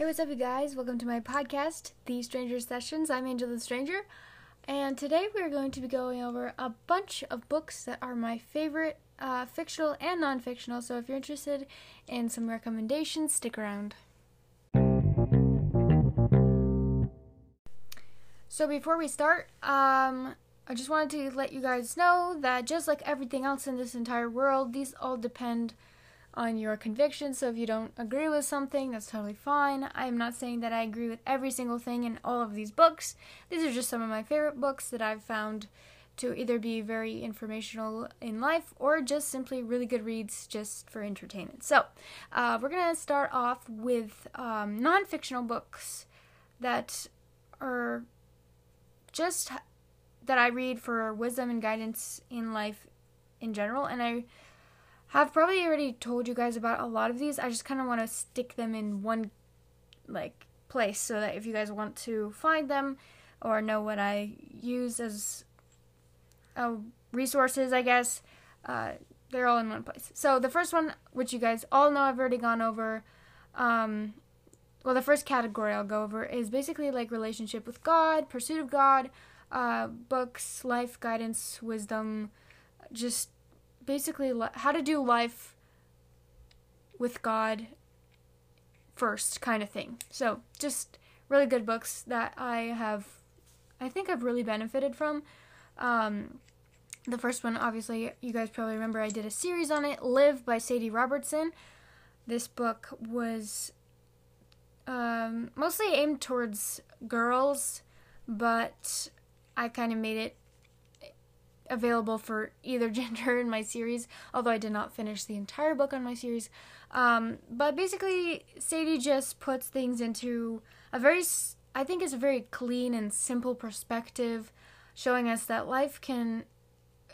Hey, what's up, you guys? Welcome to my podcast, The Stranger Sessions. I'm Angel the Stranger, and today we're going to be going over a bunch of books that are my favorite, uh, fictional and non fictional. So if you're interested in some recommendations, stick around. So before we start, um, I just wanted to let you guys know that just like everything else in this entire world, these all depend on your convictions. So if you don't agree with something, that's totally fine. I am not saying that I agree with every single thing in all of these books. These are just some of my favorite books that I've found to either be very informational in life or just simply really good reads just for entertainment. So uh, we're going to start off with um, non fictional books that are just that I read for wisdom and guidance in life in general. And I have probably already told you guys about a lot of these. I just kind of want to stick them in one like place so that if you guys want to find them or know what I use as uh, resources, I guess, uh, they're all in one place. So the first one, which you guys all know, I've already gone over. Um, well, the first category I'll go over is basically like relationship with God, pursuit of God, uh, books, life guidance, wisdom, just basically how to do life with God first kind of thing. So, just really good books that I have I think I've really benefited from. Um, the first one, obviously, you guys probably remember I did a series on it, Live by Sadie Robertson. This book was um, mostly aimed towards girls, but I kind of made it available for either gender in my series, although I did not finish the entire book on my series. Um, but basically, Sadie just puts things into a very, I think it's a very clean and simple perspective, showing us that life can,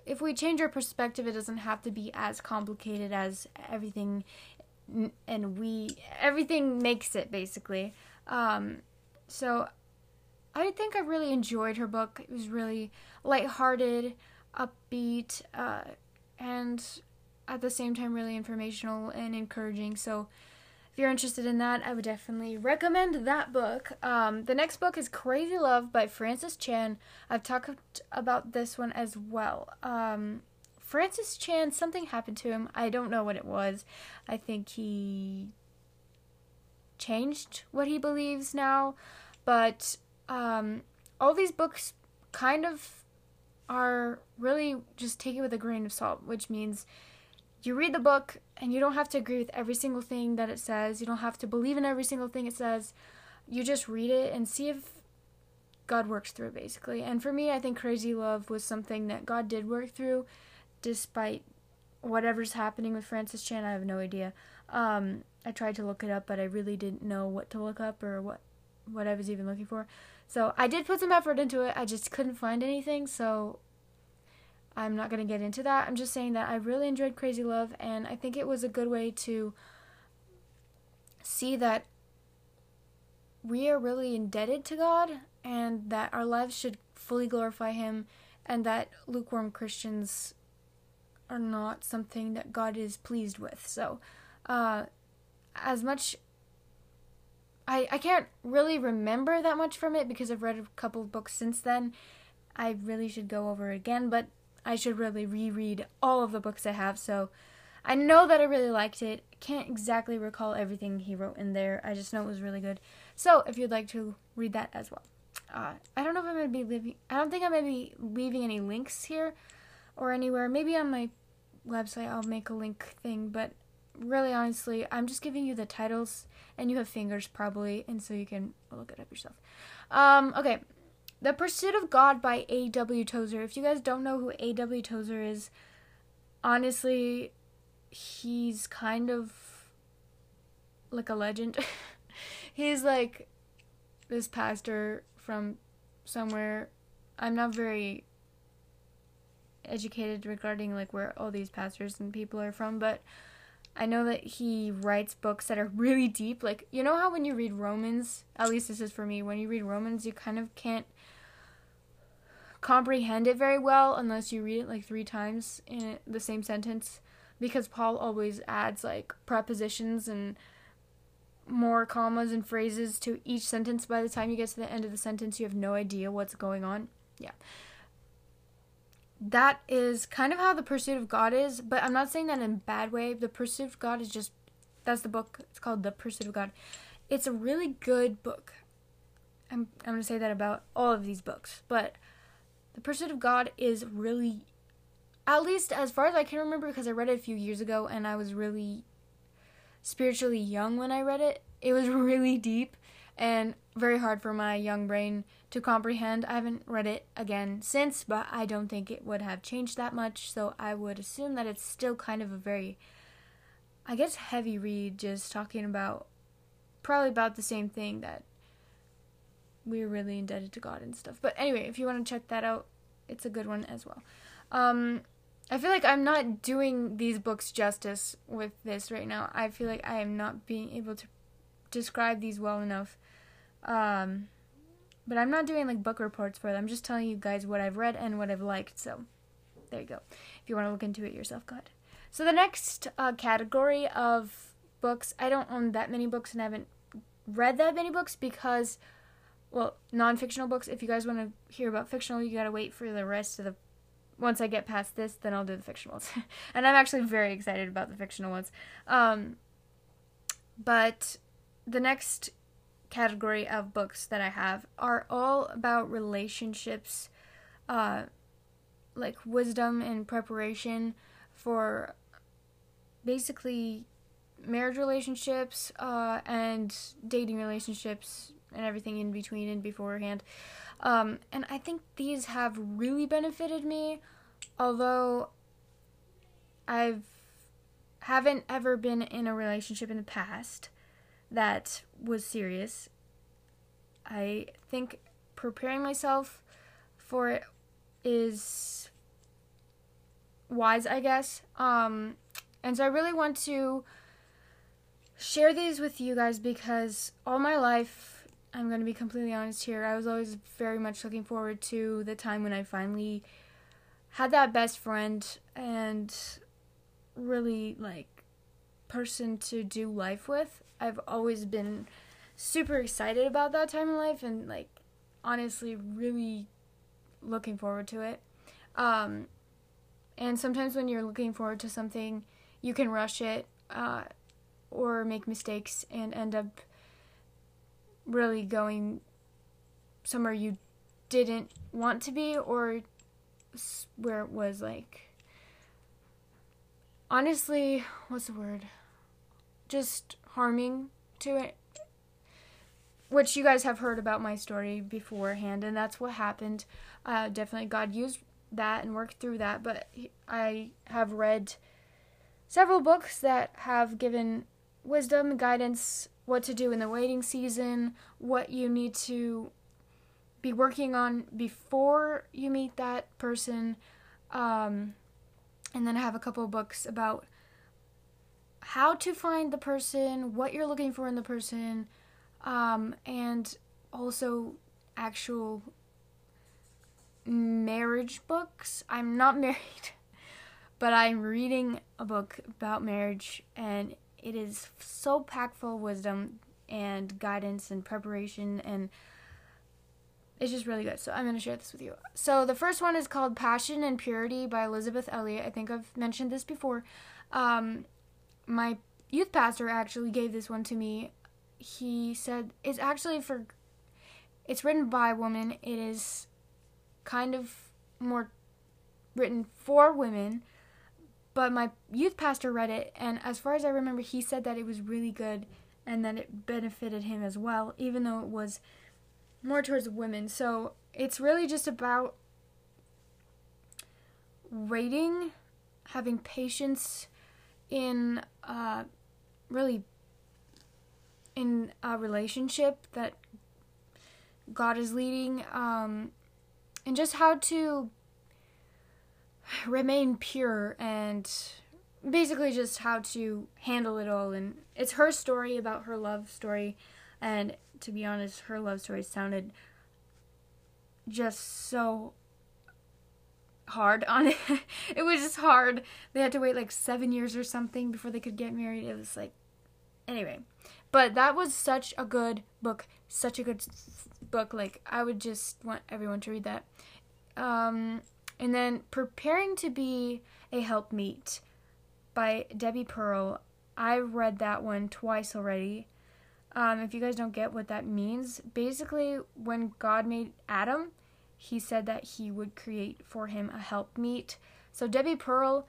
if we change our perspective, it doesn't have to be as complicated as everything, and we, everything makes it basically. Um, so I think I really enjoyed her book. It was really lighthearted upbeat, uh, and at the same time really informational and encouraging. So if you're interested in that, I would definitely recommend that book. Um, the next book is Crazy Love by Francis Chan. I've talked about this one as well. Um, Francis Chan, something happened to him. I don't know what it was. I think he changed what he believes now. But um, all these books kind of are really just take it with a grain of salt, which means you read the book and you don't have to agree with every single thing that it says. You don't have to believe in every single thing it says. You just read it and see if God works through basically. And for me, I think Crazy Love was something that God did work through despite whatever's happening with Francis Chan. I have no idea. Um, I tried to look it up, but I really didn't know what to look up or what what I was even looking for. So I did put some effort into it. I just couldn't find anything, so I'm not going to get into that. I'm just saying that I really enjoyed Crazy Love, and I think it was a good way to see that we are really indebted to God and that our lives should fully glorify Him, and that lukewarm Christians are not something that God is pleased with. So, uh, as much I, I can't really remember that much from it because I've read a couple books since then. I really should go over it again, but I should really reread all of the books I have. So I know that I really liked it. Can't exactly recall everything he wrote in there. I just know it was really good. So if you'd like to read that as well. Uh, I don't know if I'm to be leaving. I don't think I'm to be leaving any links here or anywhere. Maybe on my website I'll make a link thing, but really honestly, I'm just giving you the titles, and you have fingers probably, and so you can look it up yourself. Um, okay, The Pursuit of God by A.W. Tozer. If you guys don't know who A.W. Tozer is, honestly, he's kind of like a legend. he's like this pastor from somewhere. I'm not very educated regarding like where all these pastors and people are from, but I know that he writes books that are really deep. Like, you know how when you read Romans, at least this is for me, when you read Romans, you kind of can't comprehend it very well unless you read it like three times in the same sentence because Paul always adds like prepositions and more commas and phrases to each sentence. By the time you get to the end of the sentence, you have no idea what's going on. Yeah. That is kind of how The Pursuit of God is, but I'm not saying that in a bad way. The Pursuit of God is just, that's the book. It's called The Pursuit of God. It's a really good book. I'm, I'm to say that about all of these books, but The Pursuit of God is really, at least as far as I can remember, because I read it a few years ago and I was really spiritually young when I read it. It was really deep and very hard for my young brain to comprehend. I haven't read it again since, but I don't think it would have changed that much, so I would assume that it's still kind of a very, I guess, heavy read, just talking about probably about the same thing that we're really indebted to God and stuff. But anyway, if you want to check that out, it's a good one as well. Um, I feel like I'm not doing these books justice with this right now. I feel like I am not being able to describe these well enough. Um, but I'm not doing like book reports for it. I'm just telling you guys what I've read and what I've liked. So there you go. If you want to look into it yourself, go ahead. So the next uh, category of books, I don't own that many books and I haven't read that many books because, well, non-fictional books. If you guys want to hear about fictional, you gotta wait for the rest of the once I get past this, then I'll do the fictional ones. and I'm actually very excited about the fictional ones. Um, but the next category of books that I have are all about relationships, uh, like wisdom and preparation for basically marriage relationships uh, and dating relationships and everything in between and beforehand. Um, and I think these have really benefited me, although I've haven't ever been in a relationship in the past that was serious. I think preparing myself for it is wise, I guess. Um, and so I really want to share these with you guys because all my life I'm going to be completely honest here. I was always very much looking forward to the time when I finally had that best friend and really like person to do life with. I've always been super excited about that time in life and like honestly really looking forward to it. Um, and sometimes when you're looking forward to something, you can rush it uh, or make mistakes and end up really going somewhere you didn't want to be or where it was like honestly what's the word just harming to it which you guys have heard about my story beforehand and that's what happened uh, definitely god used that and worked through that but i have read several books that have given wisdom guidance what to do in the waiting season, what you need to be working on before you meet that person. Um, and then I have a couple books about how to find the person, what you're looking for in the person, um, and also actual marriage books. I'm not married, but I'm reading a book about marriage, and it is so packed full of wisdom and guidance and preparation and it's just really good. So I'm going to share this with you. So the first one is called Passion and Purity by Elisabeth Elliot. I think I've mentioned this before. Um, my youth pastor actually gave this one to me. He said it's actually for it's written by a woman. It is kind of more written for women but my youth pastor read it, and as far as I remember, he said that it was really good and that it benefited him as well, even though it was more towards women. So it's really just about waiting, having patience in uh, really in a relationship that God is leading, um, and just how to remain pure and basically just how to handle it all. And it's her story about her love story. And to be honest her love story sounded just so hard on it it was just hard they had to wait like seven years or something before they could get married it was like anyway But that was such a good book, such a good book. Like I would just want everyone to read that. Um, and then preparing to be a helpmeet by Debbie Pearl. I read that one twice already. Um, if you guys don't get what that means, basically, when God made Adam, he said that he would create for him a helpmeet. So Debbie Pearl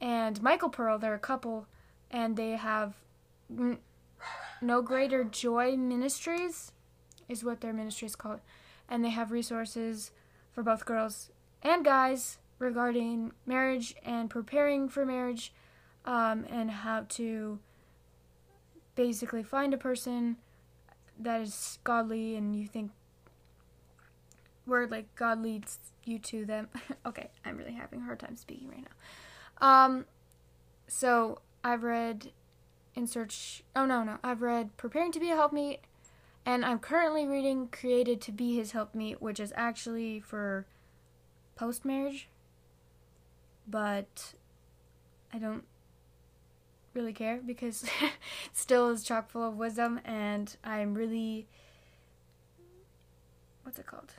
and Michael Pearl, they're a couple, and they have n- No Greater Joy Ministries, is what their ministry is called. And they have resources for both girls and guys regarding marriage and preparing for marriage um, and how to basically find a person that is godly and you think where like God leads you to them. okay, I'm really having a hard time speaking right now. Um so I've read in search oh no no I've read preparing to be a helpmeet and I'm currently reading created to be his helpmeet which is actually for post marriage but I don't really care because still is chock full of wisdom and I'm really what's it called?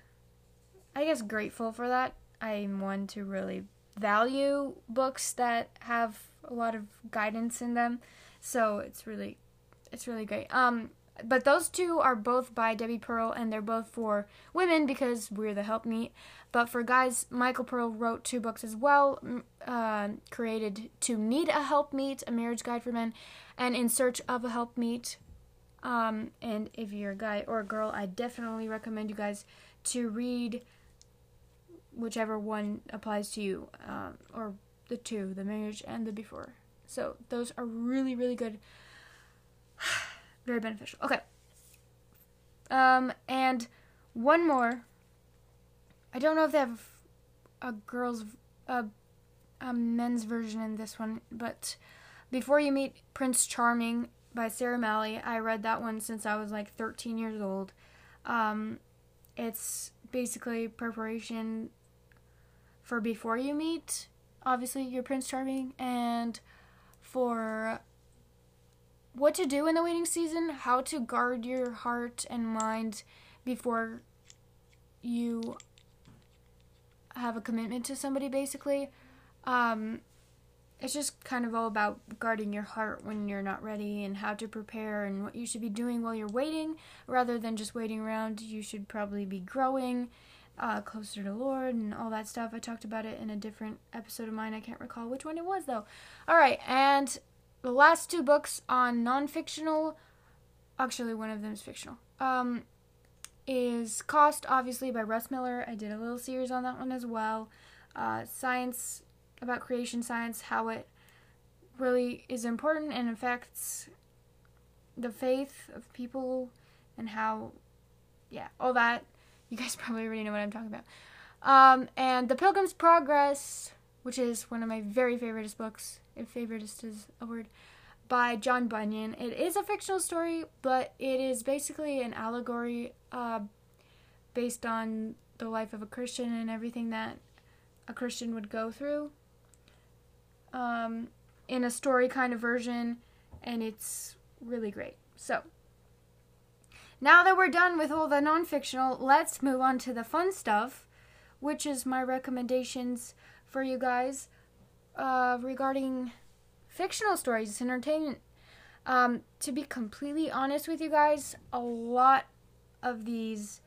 I guess grateful for that. I'm one to really value books that have a lot of guidance in them. So it's really it's really great. Um but those two are both by Debbie Pearl and they're both for women because we're the helpmeet. But for guys, Michael Pearl wrote two books as well, uh, created To Need a Helpmeet, a marriage guide for men, and In Search of a Helpmeet. Um, and if you're a guy or a girl, I definitely recommend you guys to read whichever one applies to you, um, or the two, the marriage and the before. So those are really, really good. Very beneficial. Okay. Um, and one more I don't know if they have a girl's a, a men's version in this one, but before you meet Prince Charming by Sarah Mally, I read that one since I was like 13 years old. Um, it's basically preparation for before you meet, obviously, your Prince Charming, and for what to do in the waiting season, how to guard your heart and mind before you have a commitment to somebody basically. Um, it's just kind of all about guarding your heart when you're not ready and how to prepare and what you should be doing while you're waiting rather than just waiting around. You should probably be growing uh, closer to Lord and all that stuff. I talked about it in a different episode of mine. I can't recall which one it was though. All right, and the last two books on non fictional, actually, one of them is fictional. Um, is Cost, obviously, by Russ Miller. I did a little series on that one as well. Uh, science, about creation science, how it really is important and affects the faith of people and how, yeah, all that. You guys probably already know what I'm talking about. Um, and The Pilgrim's Progress, which is one of my very favoriteest books, if favoritist is a word by John Bunyan. It is a fictional story, but it is basically an allegory uh, based on the life of a Christian and everything that a Christian would go through um, in a story kind of version, and it's really great. So, now that we're done with all the non fictional, let's move on to the fun stuff, which is my recommendations for you guys uh, regarding fictional stories, entertainment. Um, to be completely honest with you guys, a lot of these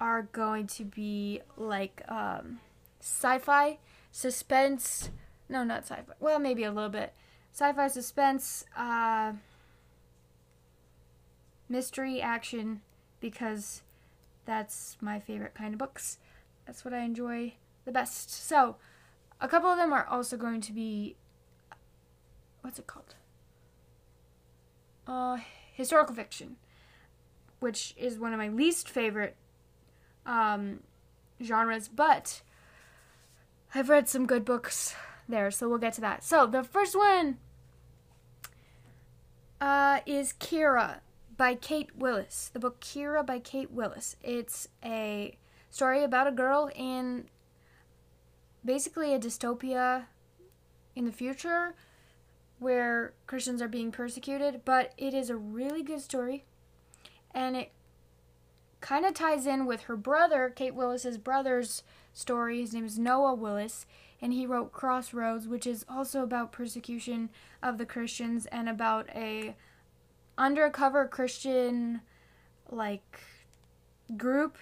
are going to be like um, sci-fi, suspense. No, not sci-fi. Well, maybe a little bit. Sci-fi, suspense, uh, mystery, action, because that's my favorite kind of books. That's what I enjoy the best. So, a couple of them are also going to be what's it called? Uh, historical fiction, which is one of my least favorite um, genres, but I've read some good books there, so we'll get to that. So the first one uh, is Kira by Kate Willis. The book Kira by Kate Willis. It's a story about a girl in basically a dystopia in the future where Christians are being persecuted, but it is a really good story. And it kind of ties in with her brother, Kate Willis's brother's story. His name is Noah Willis, and he wrote Crossroads, which is also about persecution of the Christians and about a undercover Christian like group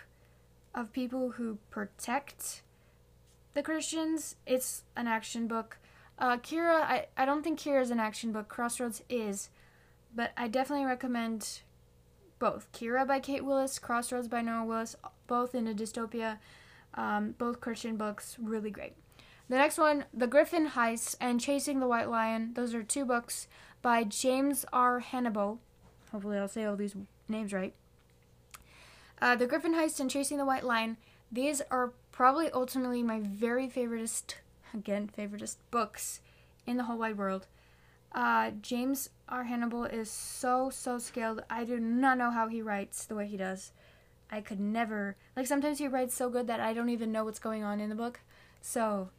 of people who protect the Christians. It's an action book. Uh, Kira, I, I don't think Kira is an action book. Crossroads is, but I definitely recommend both. Kira by Kate Willis, Crossroads by Noah Willis, both in a dystopia, um, both Christian books, really great. The next one, The Gryphon Heist and Chasing the White Lion. Those are two books by James R. Hannibal. Hopefully, I'll say all these names right. Uh, the Gryphon Heist and Chasing the White Lion. These are probably ultimately my very favoriteest, again, favoriteest books in the whole wide world. Uh, James R. Hannibal is so, so skilled. I do not know how he writes the way he does. I could never, like, sometimes he writes so good that I don't even know what's going on in the book. So,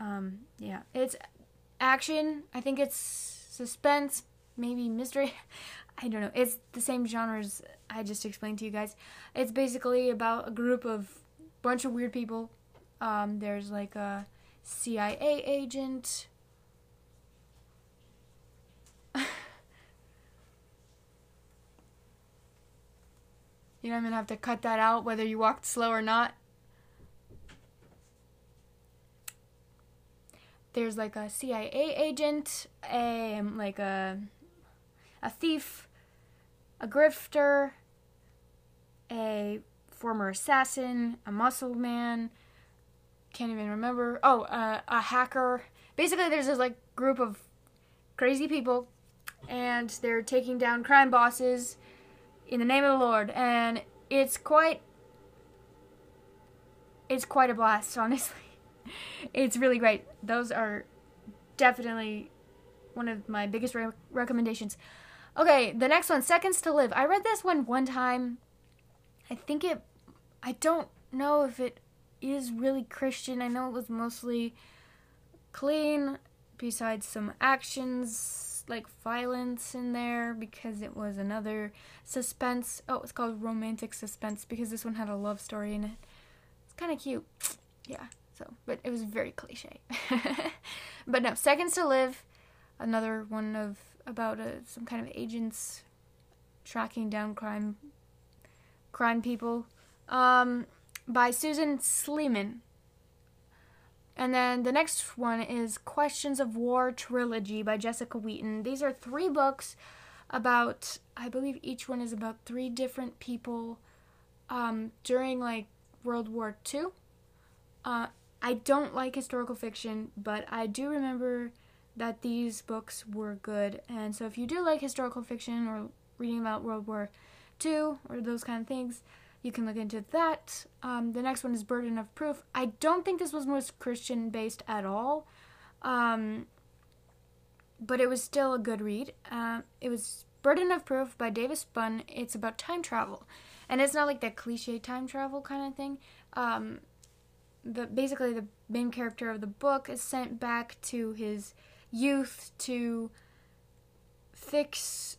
um, yeah. It's action. I think it's suspense, maybe mystery. I don't know. It's the same genres I just explained to you guys. It's basically about a group of bunch of weird people. Um, there's like a CIA agent. you know, I'm gonna have to cut that out whether you walked slow or not. There's like a CIA agent, a like a a thief, a grifter, a former assassin, a muscle man, can't even remember. Oh, uh, a hacker. Basically, there's this like group of crazy people, and they're taking down crime bosses in the name of the Lord, and it's quite it's quite a blast, honestly. It's really great. Those are definitely one of my biggest re- recommendations. Okay, the next one, Seconds to Live. I read this one one time. I think it, I don't know if it is really Christian. I know it was mostly clean, besides some actions like violence in there because it was another suspense. Oh, it's called romantic suspense because this one had a love story in it. It's kind of cute. Yeah, so, but it was very cliche. but no, Seconds to Live, another one of about a, some kind of agents tracking down crime crime people um, by Susan Sleeman. And then the next one is Questions of War Trilogy by Jessica Wheaton. These are three books about, I believe each one is about three different people um, during like World War II. Uh, I don't like historical fiction, but I do remember that these books were good. And so if you do like historical fiction or reading about World War II or those kind of things, you can look into that. Um, the next one is Burden of Proof. I don't think this was most Christian based at all, um, but it was still a good read. Uh, it was Burden of Proof by Davis Bunn. It's about time travel, and it's not like that cliche time travel kind of thing. Um, but basically, the main character of the book is sent back to his youth to fix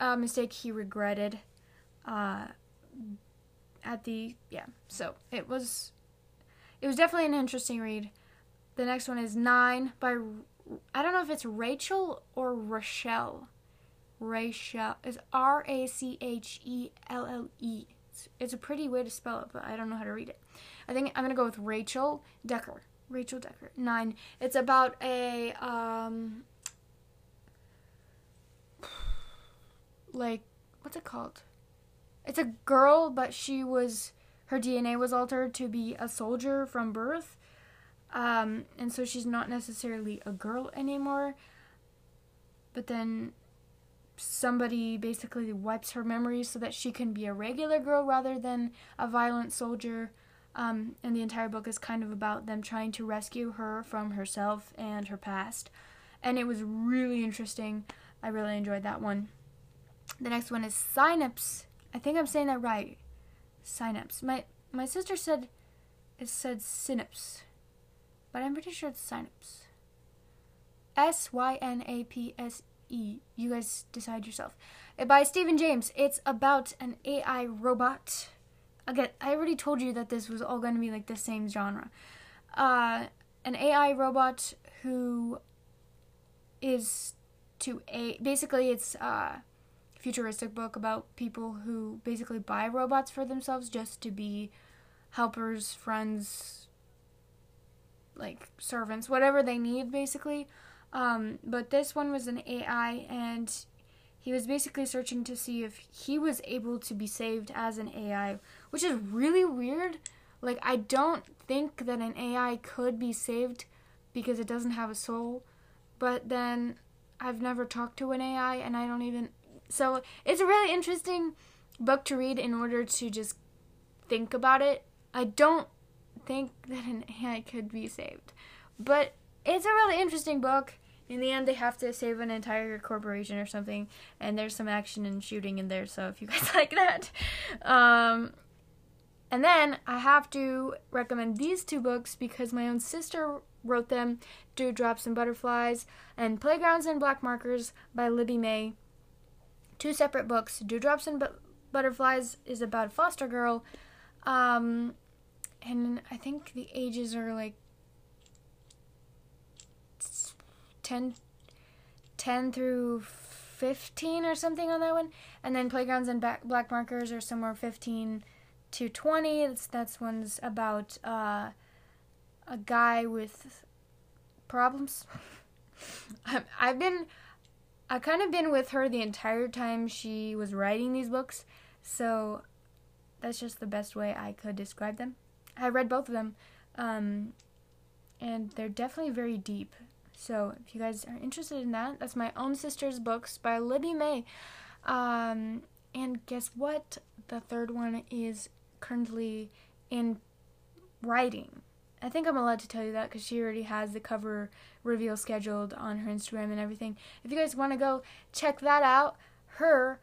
a mistake he regretted uh, at the yeah so it was it was definitely an interesting read. The next one is nine by i don't know if it's rachel or rochelle. Rachel is r-a-c-h-e-l-l-e it's a pretty way to spell it but i don't know how to read it i think i'm gonna go with rachel dekker Rachel Dekker. Nine. It's about a um like what's it called? It's a girl, but she was her DNA was altered to be a soldier from birth. Um, and so she's not necessarily a girl anymore. But then somebody basically wipes her memories so that she can be a regular girl rather than a violent soldier. Um, and the entire book is kind of about them trying to rescue her from herself and her past. And it was really interesting. I really enjoyed that one. The next one is Synapse. I think I'm saying that right. Synapse. My my sister said it said synapse, but I'm pretty sure it's synapse. S Y N A P S E. You guys decide yourself. By Steven James. It's about an AI robot. Again, I already told you that this was all going to be like the same genre. Uh, an AI robot who is to a basically it's a futuristic book about people who basically buy robots for themselves just to be helpers, friends, like servants, whatever they need basically. Um, but this one was an AI and he was basically searching to see if he was able to be saved as an AI, which is really weird. Like I don't think that an AI could be saved because it doesn't have a soul. But then I've never talked to an AI and I don't even. So it's a really interesting book to read in order to just think about it. I don't think that an AI could be saved. But it's a really interesting book. In the end, they have to save an entire corporation or something, and there's some action and shooting in there. So if you guys like that, um, and then I have to recommend these two books because my own sister wrote them Dewdrops and Butterflies and Playgrounds and Black Markers by Libby May. Two separate books. Dewdrops and Bu- Butterflies is about a foster girl. Um, and I think the ages are like 10, 10 through 15 or something on that one. And then Playgrounds and ba- Black Markers are somewhere 15 to 20. That's, that's one's about uh, a guy with problems. I've been, I've kind of been with her the entire time she was writing these books, so that's just the best way I could describe them. I read both of them, um, and they're definitely very deep. So if you guys are interested in that, that's my own sister's books by Libby May. Um, and guess what? The third one is currently in writing. I think I'm allowed to tell you that because she already has the cover reveal scheduled on her Instagram and everything. If you guys want to go check that out, her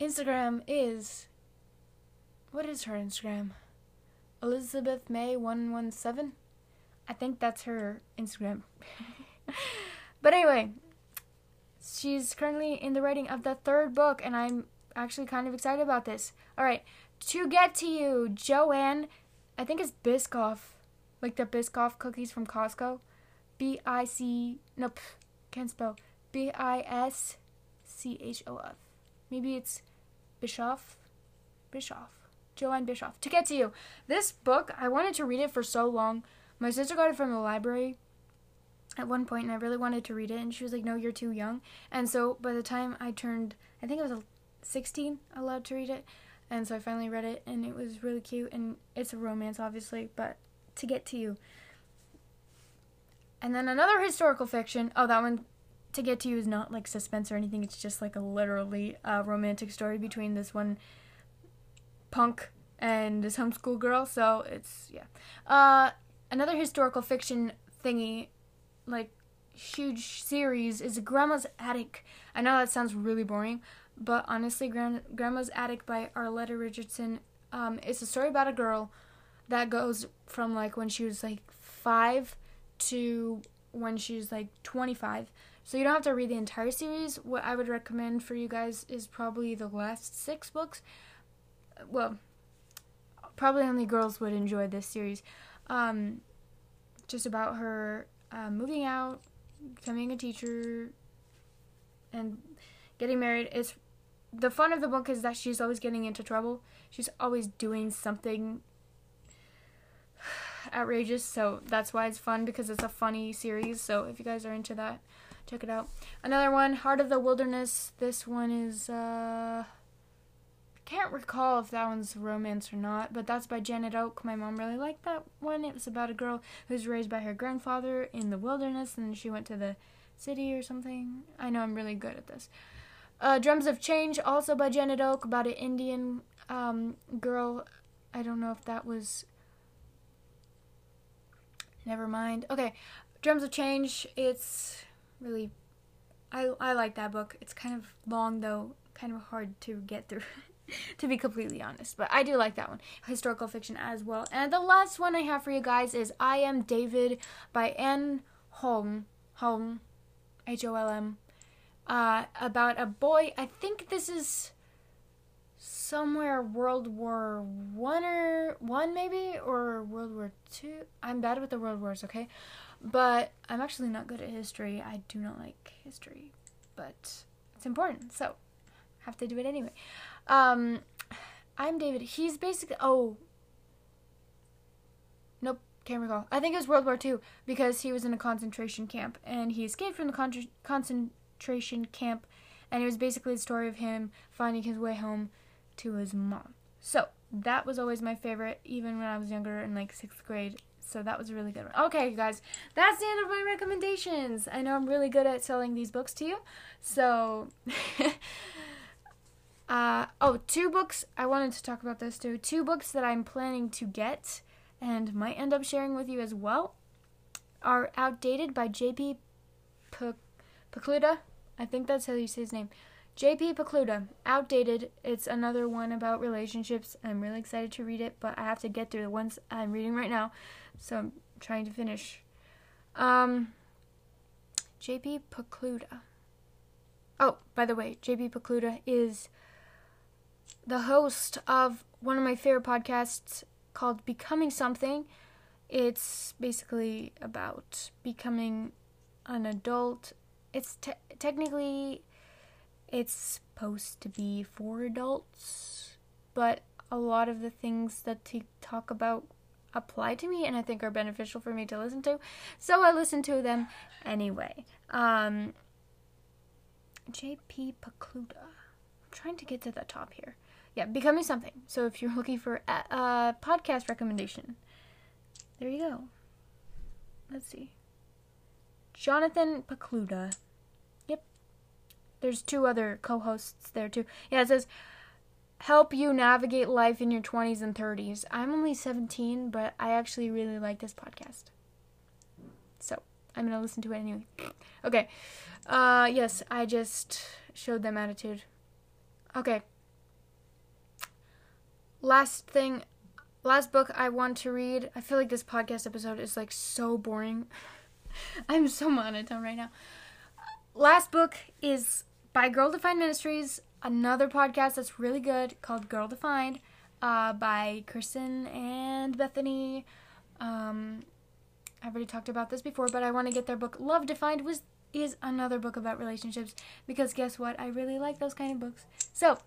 Instagram is. What is her Instagram? Elizabeth May 117? I think that's her Instagram. but anyway, she's currently in the writing of the third book, and I'm actually kind of excited about this. All right, to get to you, Joanne, I think it's Biscoff, like the Biscoff cookies from Costco. B I C, nope, can't spell. B I S C H O F. Maybe it's Bischof. Bischof. Joanne Bischof. To get to you. This book, I wanted to read it for so long. My sister got it from the library at one point and I really wanted to read it and she was like, No, you're too young. And so by the time I turned I think I was 16 allowed to read it. And so I finally read it, and it was really cute. And it's a romance, obviously, but to get to you. And then another historical fiction. Oh, that one, to get to you, is not like suspense or anything. It's just like a literally uh, romantic story between this one punk and this homeschool girl. So it's yeah. Uh, another historical fiction thingy, like huge series, is Grandma's Attic. I know that sounds really boring, but honestly, Grand- Grandma's Attic by Arleta Richardson um, it's a story about a girl that goes from like when she was like five to when she's like 25. So you don't have to read the entire series. What I would recommend for you guys is probably the last six books. Well, probably only girls would enjoy this series. Um, just about her uh, moving out, becoming a teacher, and getting married. It's the fun of the book is that she's always getting into trouble. She's always doing something outrageous. So that's why it's fun because it's a funny series. So if you guys are into that, check it out. Another one, Heart of the Wilderness. This one is uh can't recall if that one's romance or not, but that's by Janette Oke. My mom really liked that one. It was about a girl who's raised by her grandfather in the wilderness and she went to the city or something. I know I'm really good at this. Uh, Drums of Change, also by Janette Oke, about an Indian um, girl. I don't know if that was. Never mind. Okay, Drums of Change. It's really. I I like that book. It's kind of long though, kind of hard to get through. to be completely honest, but I do like that one. Historical fiction as well. And the last one I have for you guys is I Am David by Anne Holm. Holm. H O L M, uh, about a boy. I think this is somewhere World War One or one maybe or World War Two. I'm bad with the World Wars, okay, but I'm actually not good at history. I do not like history, but it's important, so have to do it anyway. Um, I'm David. He's basically oh. Nope, can't recall. I think it was World War II because he was in a concentration camp and he escaped from the con- concentration camp, and it was basically the story of him finding his way home to his mom. So that was always my favorite, even when I was younger in like sixth grade. So that was a really good one. Okay, guys, that's the end of my recommendations. I know I'm really good at selling these books to you. So, uh, oh, two books. I wanted to talk about this too. Two books that I'm planning to get and might end up sharing with you as well are Outdated by J.P. Pokluda. I think that's how you say his name. J.P. Pokluda, Outdated. It's another one about relationships. I'm really excited to read it, but I have to get through the ones I'm reading right now, so I'm trying to finish. Um, J.P. Pokluda. Oh, by the way, J.P. Pokluda is the host of one of my favorite podcasts called Becoming Something. It's basically about becoming an adult. It's te- technically it's supposed to be for adults, but a lot of the things that they talk about apply to me and I think are beneficial for me to listen to. So I listen to them anyway. Um, JP Pokluda. Trying to get to the top here. Yeah, Becoming Something. So if you're looking for a, a podcast recommendation, there you go. Let's see. Jonathan Pokluda. Yep. there's two other co-hosts there too. Yeah, it says help you navigate life in your 20s and 30s. I'm only 17, but I actually really like this podcast. So, I'm going to listen to it anyway. Okay. Uh yes, I just showed them attitude. Okay. Last thing last book I want to read. I feel like this podcast episode is like so boring. I'm so monotone right now. Last book is by Girl Defined Ministries, another podcast that's really good called Girl Defined uh, by Kirsten and Bethany. Um, I've already talked about this before, but I want to get their book Love Defined was is another book about relationships because guess what? I really like those kind of books. So,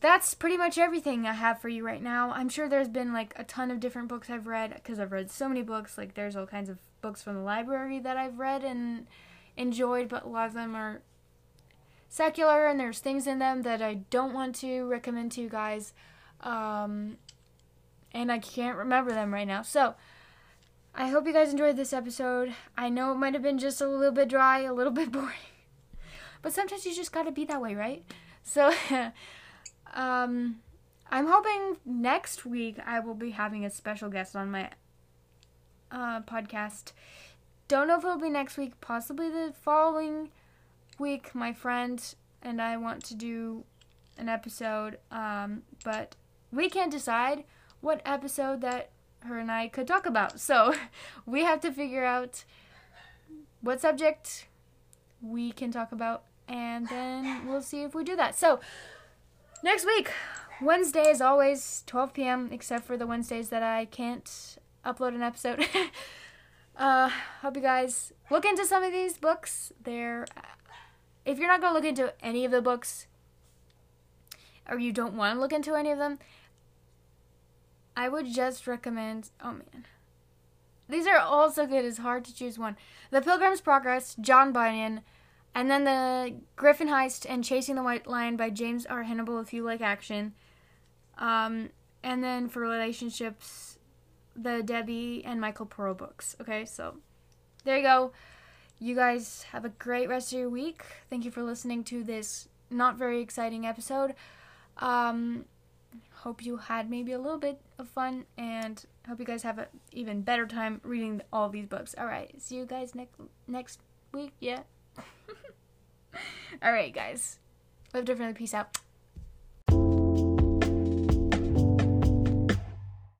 that's pretty much everything I have for you right now. I'm sure there's been like a ton of different books I've read because I've read so many books. Like there's all kinds of books from the library that I've read and enjoyed, but a lot of them are secular and there's things in them that I don't want to recommend to you guys. Um, and I can't remember them right now. So, I hope you guys enjoyed this episode. I know it might have been just a little bit dry, a little bit boring. But sometimes you just gotta be that way, right? So, um, I'm hoping next week I will be having a special guest on my uh, podcast. Don't know if it'll be next week, possibly the following week, my friend and I want to do an episode, um, but we can't decide what episode that her and I could talk about. So we have to figure out what subject we can talk about, and then we'll see if we do that. So next week, Wednesday is always 12 p.m., except for the Wednesdays that I can't upload an episode. uh, hope you guys look into some of these books. They're if you're not going to look into any of the books, or you don't want to look into any of them, I would just recommend. Oh man. These are all so good, it's hard to choose one. The Pilgrim's Progress, John Bunyan, and then the Gryphon Heist and Chasing the White Lion by James R. Hannibal if you like action. Um, and then for relationships, the Debbie and Michael Pearl books. Okay, so there you go. You guys have a great rest of your week. Thank you for listening to this not very exciting episode. Um, hope you had maybe a little bit of fun and hope you guys have an even better time reading all these books. All right, see you guys next next week. Yeah. all right, guys. Live differently. Peace out.